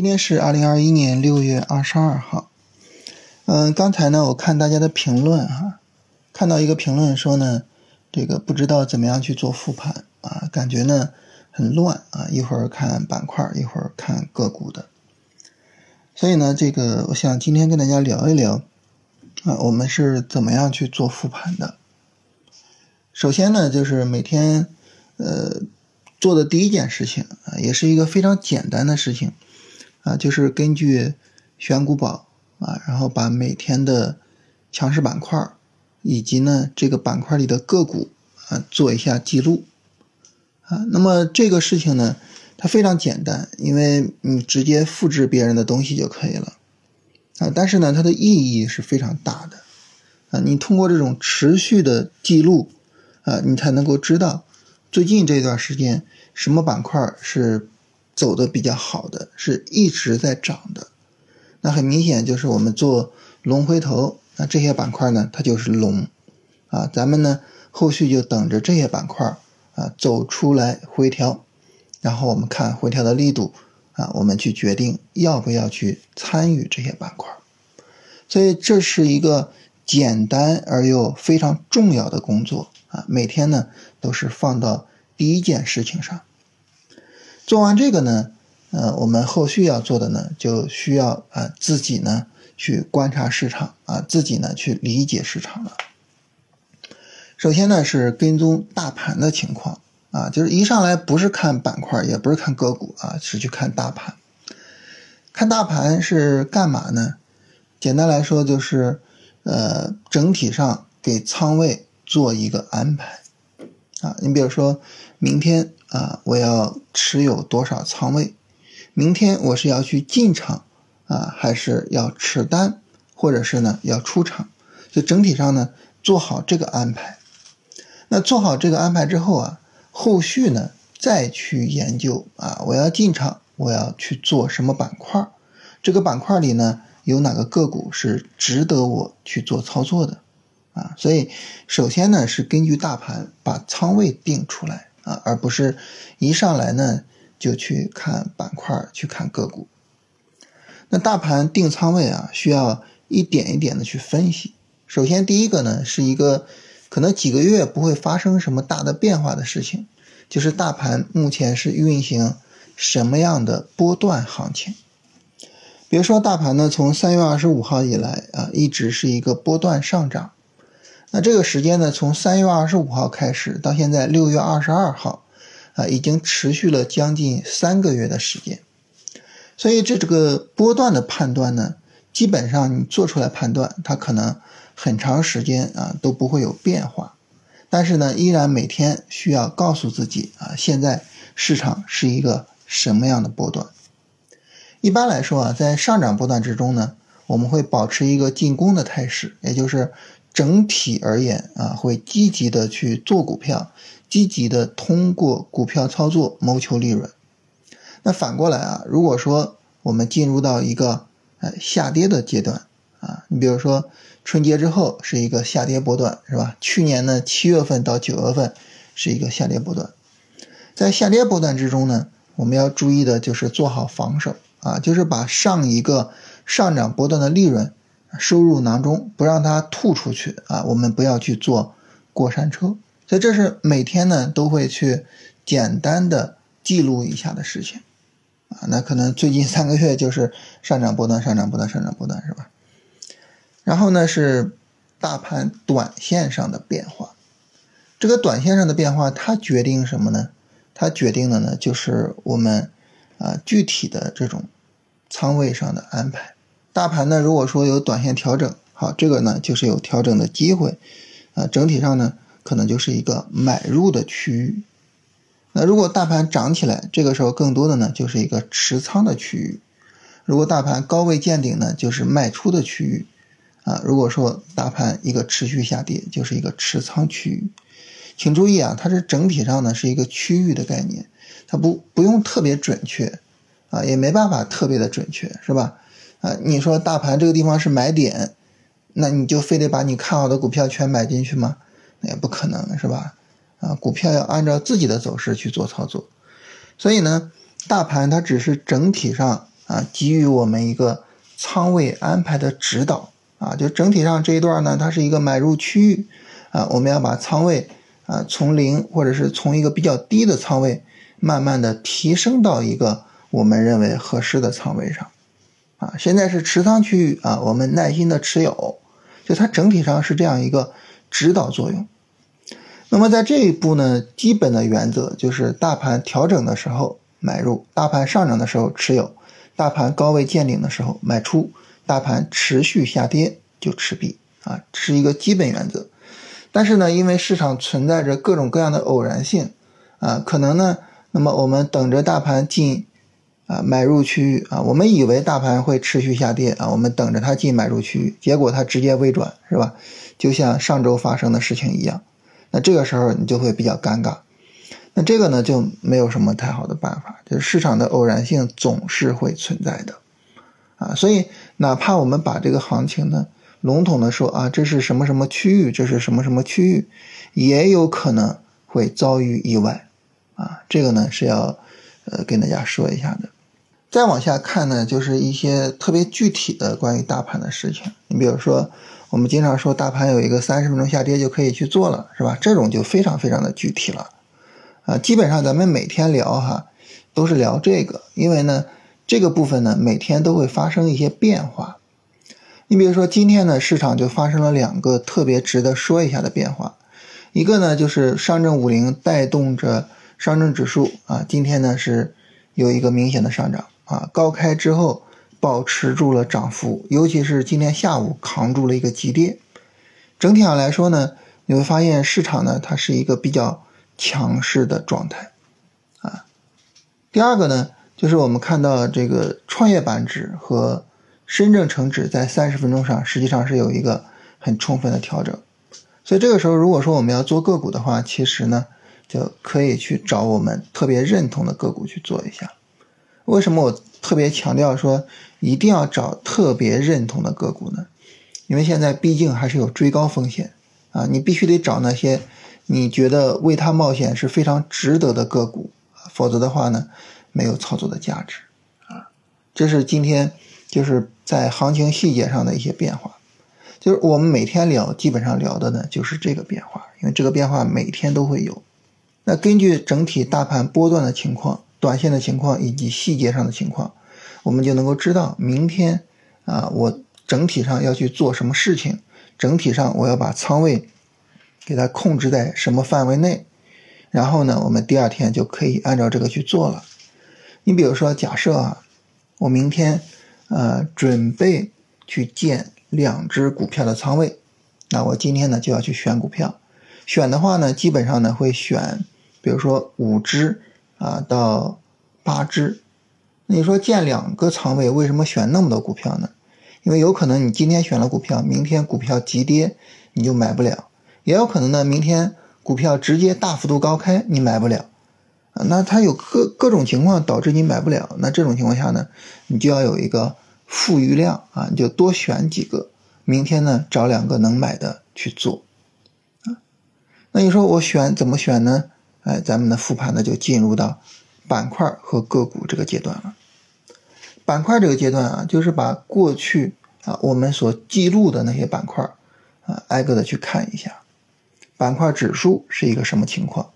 今天是二零二一年六月二十二号。嗯，刚才呢，我看大家的评论哈，看到一个评论说呢，这个不知道怎么样去做复盘啊，感觉呢很乱啊，一会儿看板块，一会儿看个股的。所以呢，这个我想今天跟大家聊一聊啊，我们是怎么样去做复盘的。首先呢，就是每天呃做的第一件事情啊，也是一个非常简单的事情。啊，就是根据选股宝啊，然后把每天的强势板块以及呢这个板块里的个股啊做一下记录啊。那么这个事情呢，它非常简单，因为你直接复制别人的东西就可以了啊。但是呢，它的意义是非常大的啊。你通过这种持续的记录啊，你才能够知道最近这段时间什么板块是。走的比较好的是一直在涨的，那很明显就是我们做龙回头，那这些板块呢它就是龙，啊，咱们呢后续就等着这些板块啊走出来回调，然后我们看回调的力度啊，我们去决定要不要去参与这些板块，所以这是一个简单而又非常重要的工作啊，每天呢都是放到第一件事情上。做完这个呢，呃，我们后续要做的呢，就需要啊自己呢去观察市场啊，自己呢去理解市场了。首先呢是跟踪大盘的情况啊，就是一上来不是看板块，也不是看个股啊，是去看大盘。看大盘是干嘛呢？简单来说就是，呃，整体上给仓位做一个安排啊。你比如说明天。啊，我要持有多少仓位？明天我是要去进场啊，还是要持单，或者是呢要出场？就整体上呢做好这个安排。那做好这个安排之后啊，后续呢再去研究啊，我要进场，我要去做什么板块？这个板块里呢有哪个个股是值得我去做操作的？啊，所以首先呢是根据大盘把仓位定出来。啊，而不是一上来呢就去看板块，去看个股。那大盘定仓位啊，需要一点一点的去分析。首先，第一个呢是一个可能几个月不会发生什么大的变化的事情，就是大盘目前是运行什么样的波段行情。比如说，大盘呢从三月二十五号以来啊，一直是一个波段上涨。那这个时间呢，从三月二十五号开始到现在六月二十二号，啊，已经持续了将近三个月的时间。所以这这个波段的判断呢，基本上你做出来判断，它可能很长时间啊都不会有变化。但是呢，依然每天需要告诉自己啊，现在市场是一个什么样的波段。一般来说啊，在上涨波段之中呢，我们会保持一个进攻的态势，也就是。整体而言啊，会积极的去做股票，积极的通过股票操作谋求利润。那反过来啊，如果说我们进入到一个呃下跌的阶段啊，你比如说春节之后是一个下跌波段，是吧？去年呢七月份到九月份是一个下跌波段，在下跌波段之中呢，我们要注意的就是做好防守啊，就是把上一个上涨波段的利润。收入囊中，不让它吐出去啊！我们不要去坐过山车，所以这是每天呢都会去简单的记录一下的事情啊。那可能最近三个月就是上涨波段、上涨波段、上涨波段，是吧？然后呢是大盘短线上的变化，这个短线上的变化它决定什么呢？它决定的呢就是我们啊具体的这种仓位上的安排。大盘呢，如果说有短线调整，好，这个呢就是有调整的机会，啊，整体上呢可能就是一个买入的区域。那如果大盘涨起来，这个时候更多的呢就是一个持仓的区域。如果大盘高位见顶呢，就是卖出的区域，啊，如果说大盘一个持续下跌，就是一个持仓区域。请注意啊，它是整体上呢是一个区域的概念，它不不用特别准确，啊，也没办法特别的准确，是吧？啊，你说大盘这个地方是买点，那你就非得把你看好的股票全买进去吗？那也不可能是吧？啊，股票要按照自己的走势去做操作。所以呢，大盘它只是整体上啊，给予我们一个仓位安排的指导啊。就整体上这一段呢，它是一个买入区域啊，我们要把仓位啊从零或者是从一个比较低的仓位，慢慢的提升到一个我们认为合适的仓位上啊。现在是持仓区域啊，我们耐心的持有，就它整体上是这样一个指导作用。那么在这一步呢，基本的原则就是大盘调整的时候买入，大盘上涨的时候持有，大盘高位见顶的时候卖出，大盘持续下跌就持币啊，是一个基本原则。但是呢，因为市场存在着各种各样的偶然性啊，可能呢，那么我们等着大盘进啊买入区域啊，我们以为大盘会持续下跌啊，我们等着它进买入区域，结果它直接微转是吧？就像上周发生的事情一样。那这个时候你就会比较尴尬，那这个呢就没有什么太好的办法，就是市场的偶然性总是会存在的，啊，所以哪怕我们把这个行情呢笼统的说啊，这是什么什么区域，这是什么什么区域，也有可能会遭遇意外，啊，这个呢是要呃跟大家说一下的。再往下看呢，就是一些特别具体的关于大盘的事情，你比如说。我们经常说大盘有一个三十分钟下跌就可以去做了，是吧？这种就非常非常的具体了，啊，基本上咱们每天聊哈，都是聊这个，因为呢，这个部分呢每天都会发生一些变化。你比如说今天呢，市场就发生了两个特别值得说一下的变化，一个呢就是上证五零带动着上证指数啊，今天呢是有一个明显的上涨啊，高开之后。保持住了涨幅，尤其是今天下午扛住了一个急跌。整体上来说呢，你会发现市场呢它是一个比较强势的状态啊。第二个呢，就是我们看到这个创业板指和深证成指在三十分钟上实际上是有一个很充分的调整，所以这个时候如果说我们要做个股的话，其实呢就可以去找我们特别认同的个股去做一下。为什么我特别强调说？一定要找特别认同的个股呢，因为现在毕竟还是有追高风险啊，你必须得找那些你觉得为它冒险是非常值得的个股，否则的话呢，没有操作的价值啊。这是今天就是在行情细节上的一些变化，就是我们每天聊，基本上聊的呢就是这个变化，因为这个变化每天都会有。那根据整体大盘波段的情况、短线的情况以及细节上的情况。我们就能够知道，明天啊，我整体上要去做什么事情，整体上我要把仓位给它控制在什么范围内，然后呢，我们第二天就可以按照这个去做了。你比如说，假设啊，我明天呃准备去建两只股票的仓位，那我今天呢就要去选股票，选的话呢，基本上呢会选，比如说五只啊到八只。你说建两个仓位，为什么选那么多股票呢？因为有可能你今天选了股票，明天股票急跌，你就买不了；也有可能呢，明天股票直接大幅度高开，你买不了。啊，那它有各各种情况导致你买不了。那这种情况下呢，你就要有一个富余量啊，你就多选几个，明天呢找两个能买的去做。啊，那你说我选怎么选呢？哎，咱们的复盘呢就进入到板块和个股这个阶段了。板块这个阶段啊，就是把过去啊我们所记录的那些板块啊，挨个的去看一下，板块指数是一个什么情况，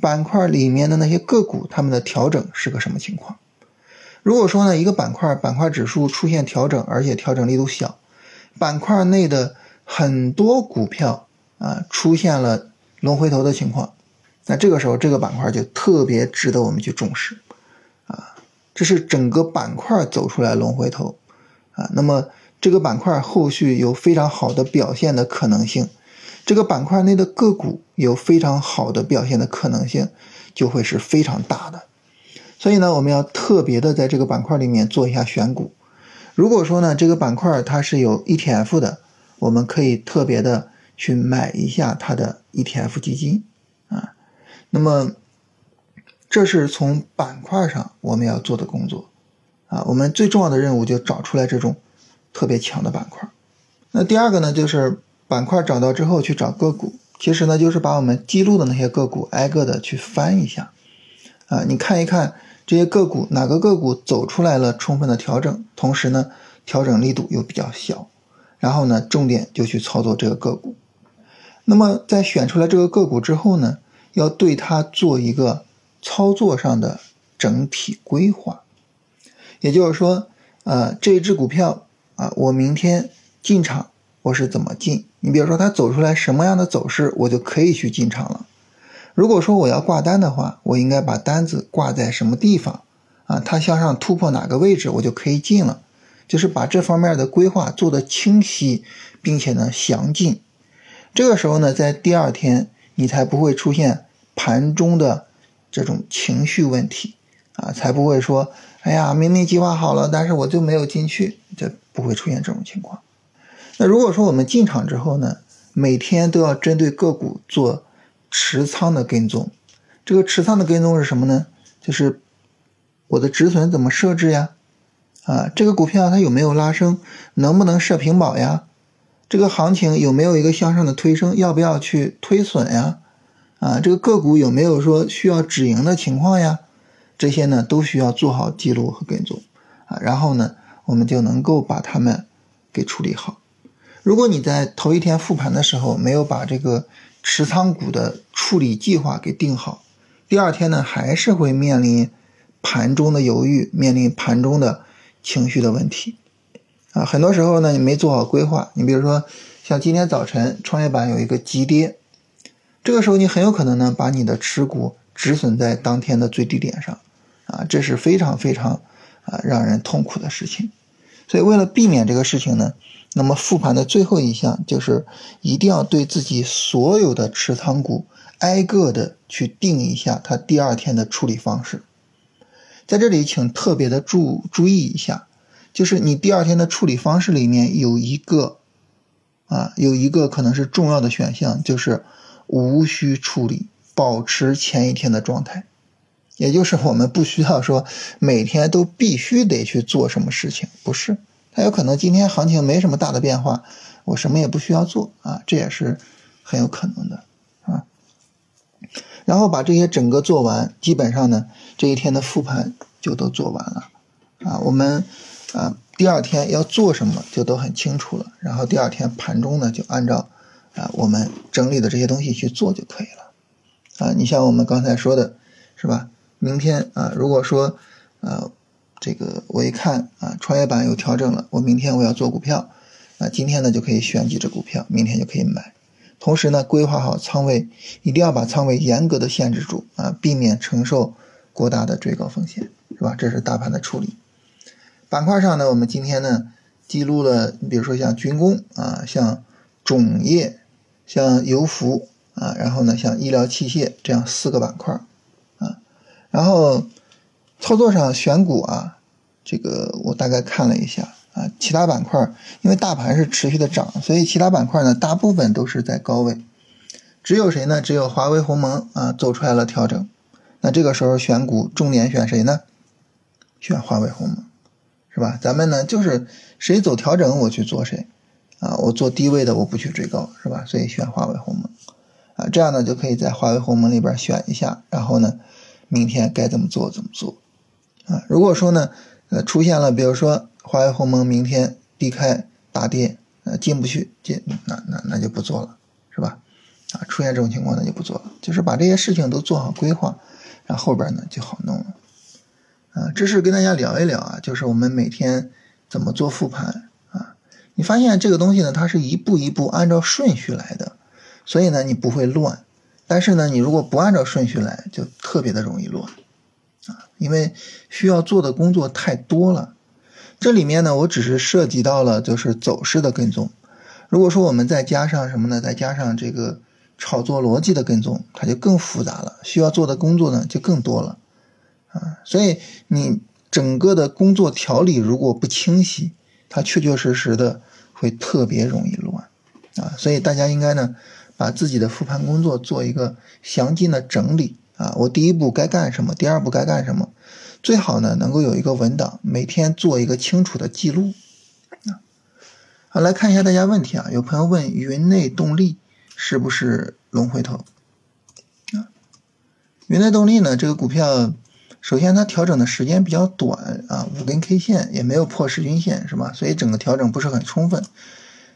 板块里面的那些个股它们的调整是个什么情况。如果说呢一个板块板块指数出现调整，而且调整力度小，板块内的很多股票啊出现了龙回头的情况，那这个时候这个板块就特别值得我们去重视。啊这是整个板块走出来龙回头，啊，那么这个板块后续有非常好的表现的可能性，这个板块内的个股有非常好的表现的可能性，就会是非常大的。所以呢，我们要特别的在这个板块里面做一下选股。如果说呢，这个板块它是有 ETF 的，我们可以特别的去买一下它的 ETF 基金，那么。这是从板块上我们要做的工作，啊，我们最重要的任务就找出来这种特别强的板块。那第二个呢，就是板块找到之后去找个股，其实呢就是把我们记录的那些个股挨个的去翻一下，啊，你看一看这些个股哪个个股走出来了充分的调整，同时呢调整力度又比较小，然后呢重点就去操作这个个股。那么在选出来这个个股之后呢，要对它做一个操作上的整体规划，也就是说，呃，这只股票啊，我明天进场我是怎么进？你比如说它走出来什么样的走势，我就可以去进场了。如果说我要挂单的话，我应该把单子挂在什么地方啊？它向上突破哪个位置，我就可以进了。就是把这方面的规划做得清晰，并且呢详尽。这个时候呢，在第二天你才不会出现盘中的这种情绪问题啊，才不会说，哎呀，明明计划好了，但是我就没有进去，这不会出现这种情况。那如果说我们进场之后呢，每天都要针对个股做。持仓的跟踪，这个持仓的跟踪是什么呢？就是我的止损怎么设置呀？啊，这个股票它有没有拉升？能不能设平保呀？这个行情有没有一个向上的推升？要不要去推损呀？啊，这个个股有没有说需要止盈的情况呀？这些呢都需要做好记录和跟踪啊，然后呢我们就能够把它们给处理好。如果你在头一天复盘的时候没有把这个。持仓股的处理计划给定好，第二天呢还是会面临盘中的犹豫，面临盘中的情绪的问题啊。很多时候呢你没做好规划，你比如说像今天早晨创业板有一个急跌，这个时候你很有可能呢把你的持股止损在当天的最低点上啊，这是非常非常啊让人痛苦的事情。所以为了避免这个事情呢。那么复盘的最后一项就是一定要对自己所有的持仓股挨个的去定一下它第二天的处理方式。在这里，请特别的注注意一下，就是你第二天的处理方式里面有一个啊，有一个可能是重要的选项，就是无需处理，保持前一天的状态。也就是我们不需要说每天都必须得去做什么事情，不是。它有可能今天行情没什么大的变化，我什么也不需要做啊，这也是很有可能的啊。然后把这些整个做完，基本上呢这一天的复盘就都做完了啊。我们啊第二天要做什么就都很清楚了，然后第二天盘中呢就按照啊我们整理的这些东西去做就可以了啊。你像我们刚才说的是吧？明天啊，如果说呃。这个我一看啊，创业板有调整了，我明天我要做股票，啊，今天呢就可以选几只股票，明天就可以买。同时呢，规划好仓位，一定要把仓位严格的限制住啊，避免承受过大的追高风险，是吧？这是大盘的处理。板块上呢，我们今天呢记录了，你比如说像军工啊，像种业，像油服啊，然后呢像医疗器械这样四个板块啊，然后。操作上选股啊，这个我大概看了一下啊，其他板块因为大盘是持续的涨，所以其他板块呢大部分都是在高位，只有谁呢？只有华为鸿蒙啊走出来了调整，那这个时候选股重点选谁呢？选华为鸿蒙，是吧？咱们呢就是谁走调整我去做谁啊，我做低位的我不去追高，是吧？所以选华为鸿蒙啊，这样呢就可以在华为鸿蒙里边选一下，然后呢明天该怎么做怎么做。啊，如果说呢，呃，出现了，比如说华为鸿蒙明天低开大跌，呃，进不去，进那那那就不做了，是吧？啊，出现这种情况那就不做了，就是把这些事情都做好规划，然后后边呢就好弄了。啊，这是跟大家聊一聊啊，就是我们每天怎么做复盘啊？你发现这个东西呢，它是一步一步按照顺序来的，所以呢你不会乱，但是呢你如果不按照顺序来，就特别的容易乱。啊，因为需要做的工作太多了，这里面呢，我只是涉及到了就是走势的跟踪。如果说我们再加上什么呢？再加上这个炒作逻辑的跟踪，它就更复杂了，需要做的工作呢就更多了。啊，所以你整个的工作条理如果不清晰，它确确实实的会特别容易乱。啊，所以大家应该呢，把自己的复盘工作做一个详尽的整理。啊，我第一步该干什么？第二步该干什么？最好呢能够有一个文档，每天做一个清楚的记录。啊，好，来看一下大家问题啊。有朋友问云内动力是不是龙回头？啊，云内动力呢？这个股票首先它调整的时间比较短啊，五根 K 线也没有破十均线，是吧？所以整个调整不是很充分。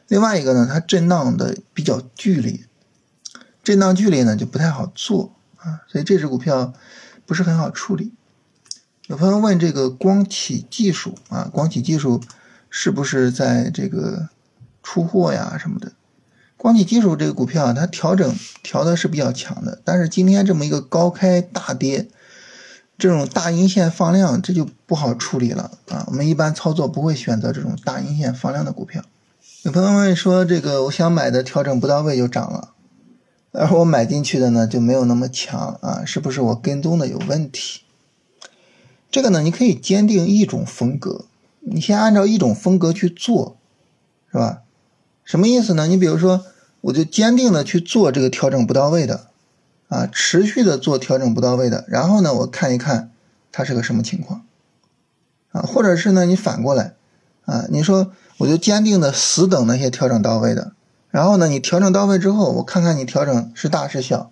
另外一个呢，它震荡的比较剧烈，震荡剧烈呢就不太好做啊，所以这只股票不是很好处理。有朋友问这个光启技术啊，光启技术是不是在这个出货呀什么的？光启技术这个股票它调整调的是比较强的，但是今天这么一个高开大跌，这种大阴线放量，这就不好处理了啊。我们一般操作不会选择这种大阴线放量的股票。有朋友问说，这个我想买的调整不到位就涨了，而我买进去的呢就没有那么强啊，是不是我跟踪的有问题？这个呢，你可以坚定一种风格，你先按照一种风格去做，是吧？什么意思呢？你比如说，我就坚定的去做这个调整不到位的，啊，持续的做调整不到位的，然后呢，我看一看它是个什么情况，啊，或者是呢，你反过来，啊，你说我就坚定的死等那些调整到位的，然后呢，你调整到位之后，我看看你调整是大是小，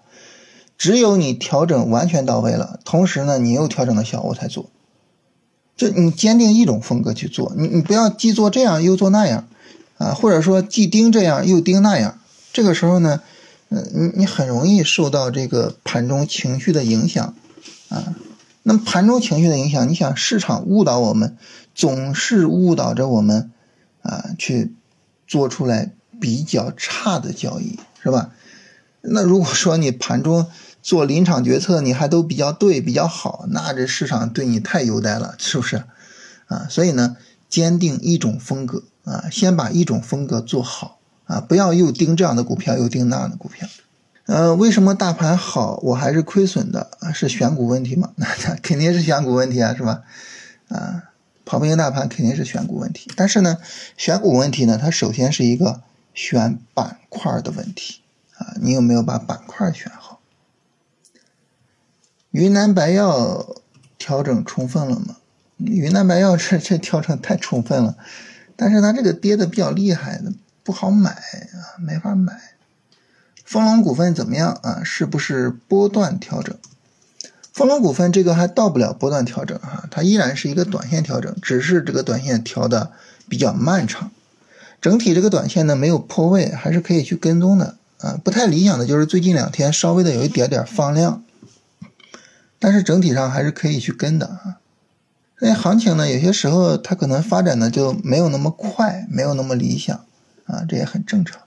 只有你调整完全到位了，同时呢，你又调整的小，我才做，就你坚定一种风格去做，你你不要既做这样又做那样。啊，或者说既盯这样又盯那样，这个时候呢，嗯，你你很容易受到这个盘中情绪的影响，啊，那么盘中情绪的影响，你想市场误导我们，总是误导着我们，啊，去做出来比较差的交易，是吧？那如果说你盘中做临场决策，你还都比较对比较好，那这市场对你太优待了，是不是？啊，所以呢，坚定一种风格。啊，先把一种风格做好啊，不要又盯这样的股票，又盯那样的股票。呃，为什么大盘好，我还是亏损的？是选股问题吗？那肯定是选股问题啊，是吧？啊，跑不赢大盘肯定是选股问题。但是呢，选股问题呢，它首先是一个选板块的问题啊，你有没有把板块选好？云南白药调整充分了吗？云南白药这这调整太充分了。但是它这个跌的比较厉害的，不好买啊，没法买。丰隆股份怎么样啊？是不是波段调整？丰隆股份这个还到不了波段调整啊，它依然是一个短线调整，只是这个短线调的比较漫长。整体这个短线呢没有破位，还是可以去跟踪的啊。不太理想的就是最近两天稍微的有一点点放量，但是整体上还是可以去跟的啊。那行情呢，有些时候它可能发展的就没有那么快，没有那么理想，啊，这也很正常。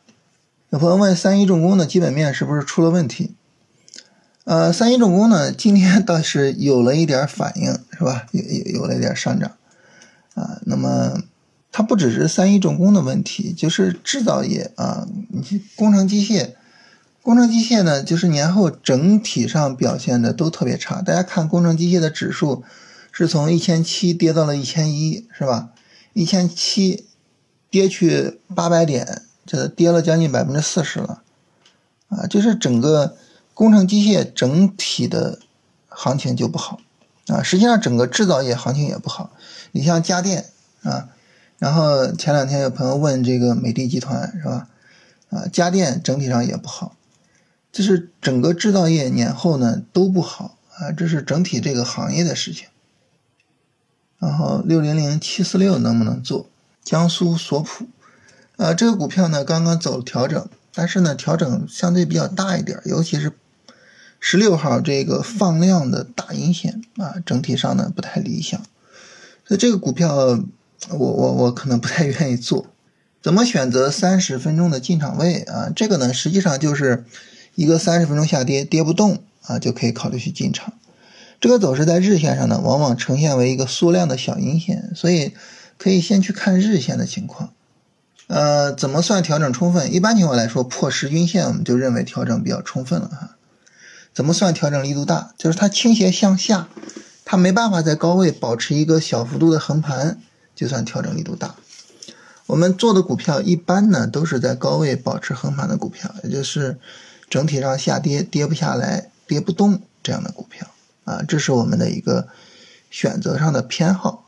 有朋友问三一重工的基本面是不是出了问题？呃，三一重工呢，今天倒是有了一点反应，是吧？有有有了一点上涨，啊，那么它不只是三一重工的问题，就是制造业啊，你工程机械，工程机械呢，就是年后整体上表现的都特别差。大家看工程机械的指数。是从一千七跌到了一千一，是吧？一千七跌去八百点，这跌了将近百分之四十了，啊，就是整个工程机械整体的行情就不好，啊，实际上整个制造业行情也不好。你像家电啊，然后前两天有朋友问这个美的集团是吧？啊，家电整体上也不好，就是整个制造业年后呢都不好啊，这是整体这个行业的事情。然后六零零七四六能不能做？江苏索普，呃，这个股票呢刚刚走了调整，但是呢调整相对比较大一点，尤其是十六号这个放量的大阴线啊，整体上呢不太理想，所以这个股票我我我可能不太愿意做。怎么选择三十分钟的进场位啊？这个呢实际上就是一个三十分钟下跌跌不动啊，就可以考虑去进场。这个走势在日线上呢，往往呈现为一个缩量的小阴线，所以可以先去看日线的情况。呃，怎么算调整充分？一般情况来说，破十均线我们就认为调整比较充分了哈。怎么算调整力度大？就是它倾斜向下，它没办法在高位保持一个小幅度的横盘，就算调整力度大。我们做的股票一般呢都是在高位保持横盘的股票，也就是整体上下跌跌不下来、跌不动这样的股票。啊，这是我们的一个选择上的偏好。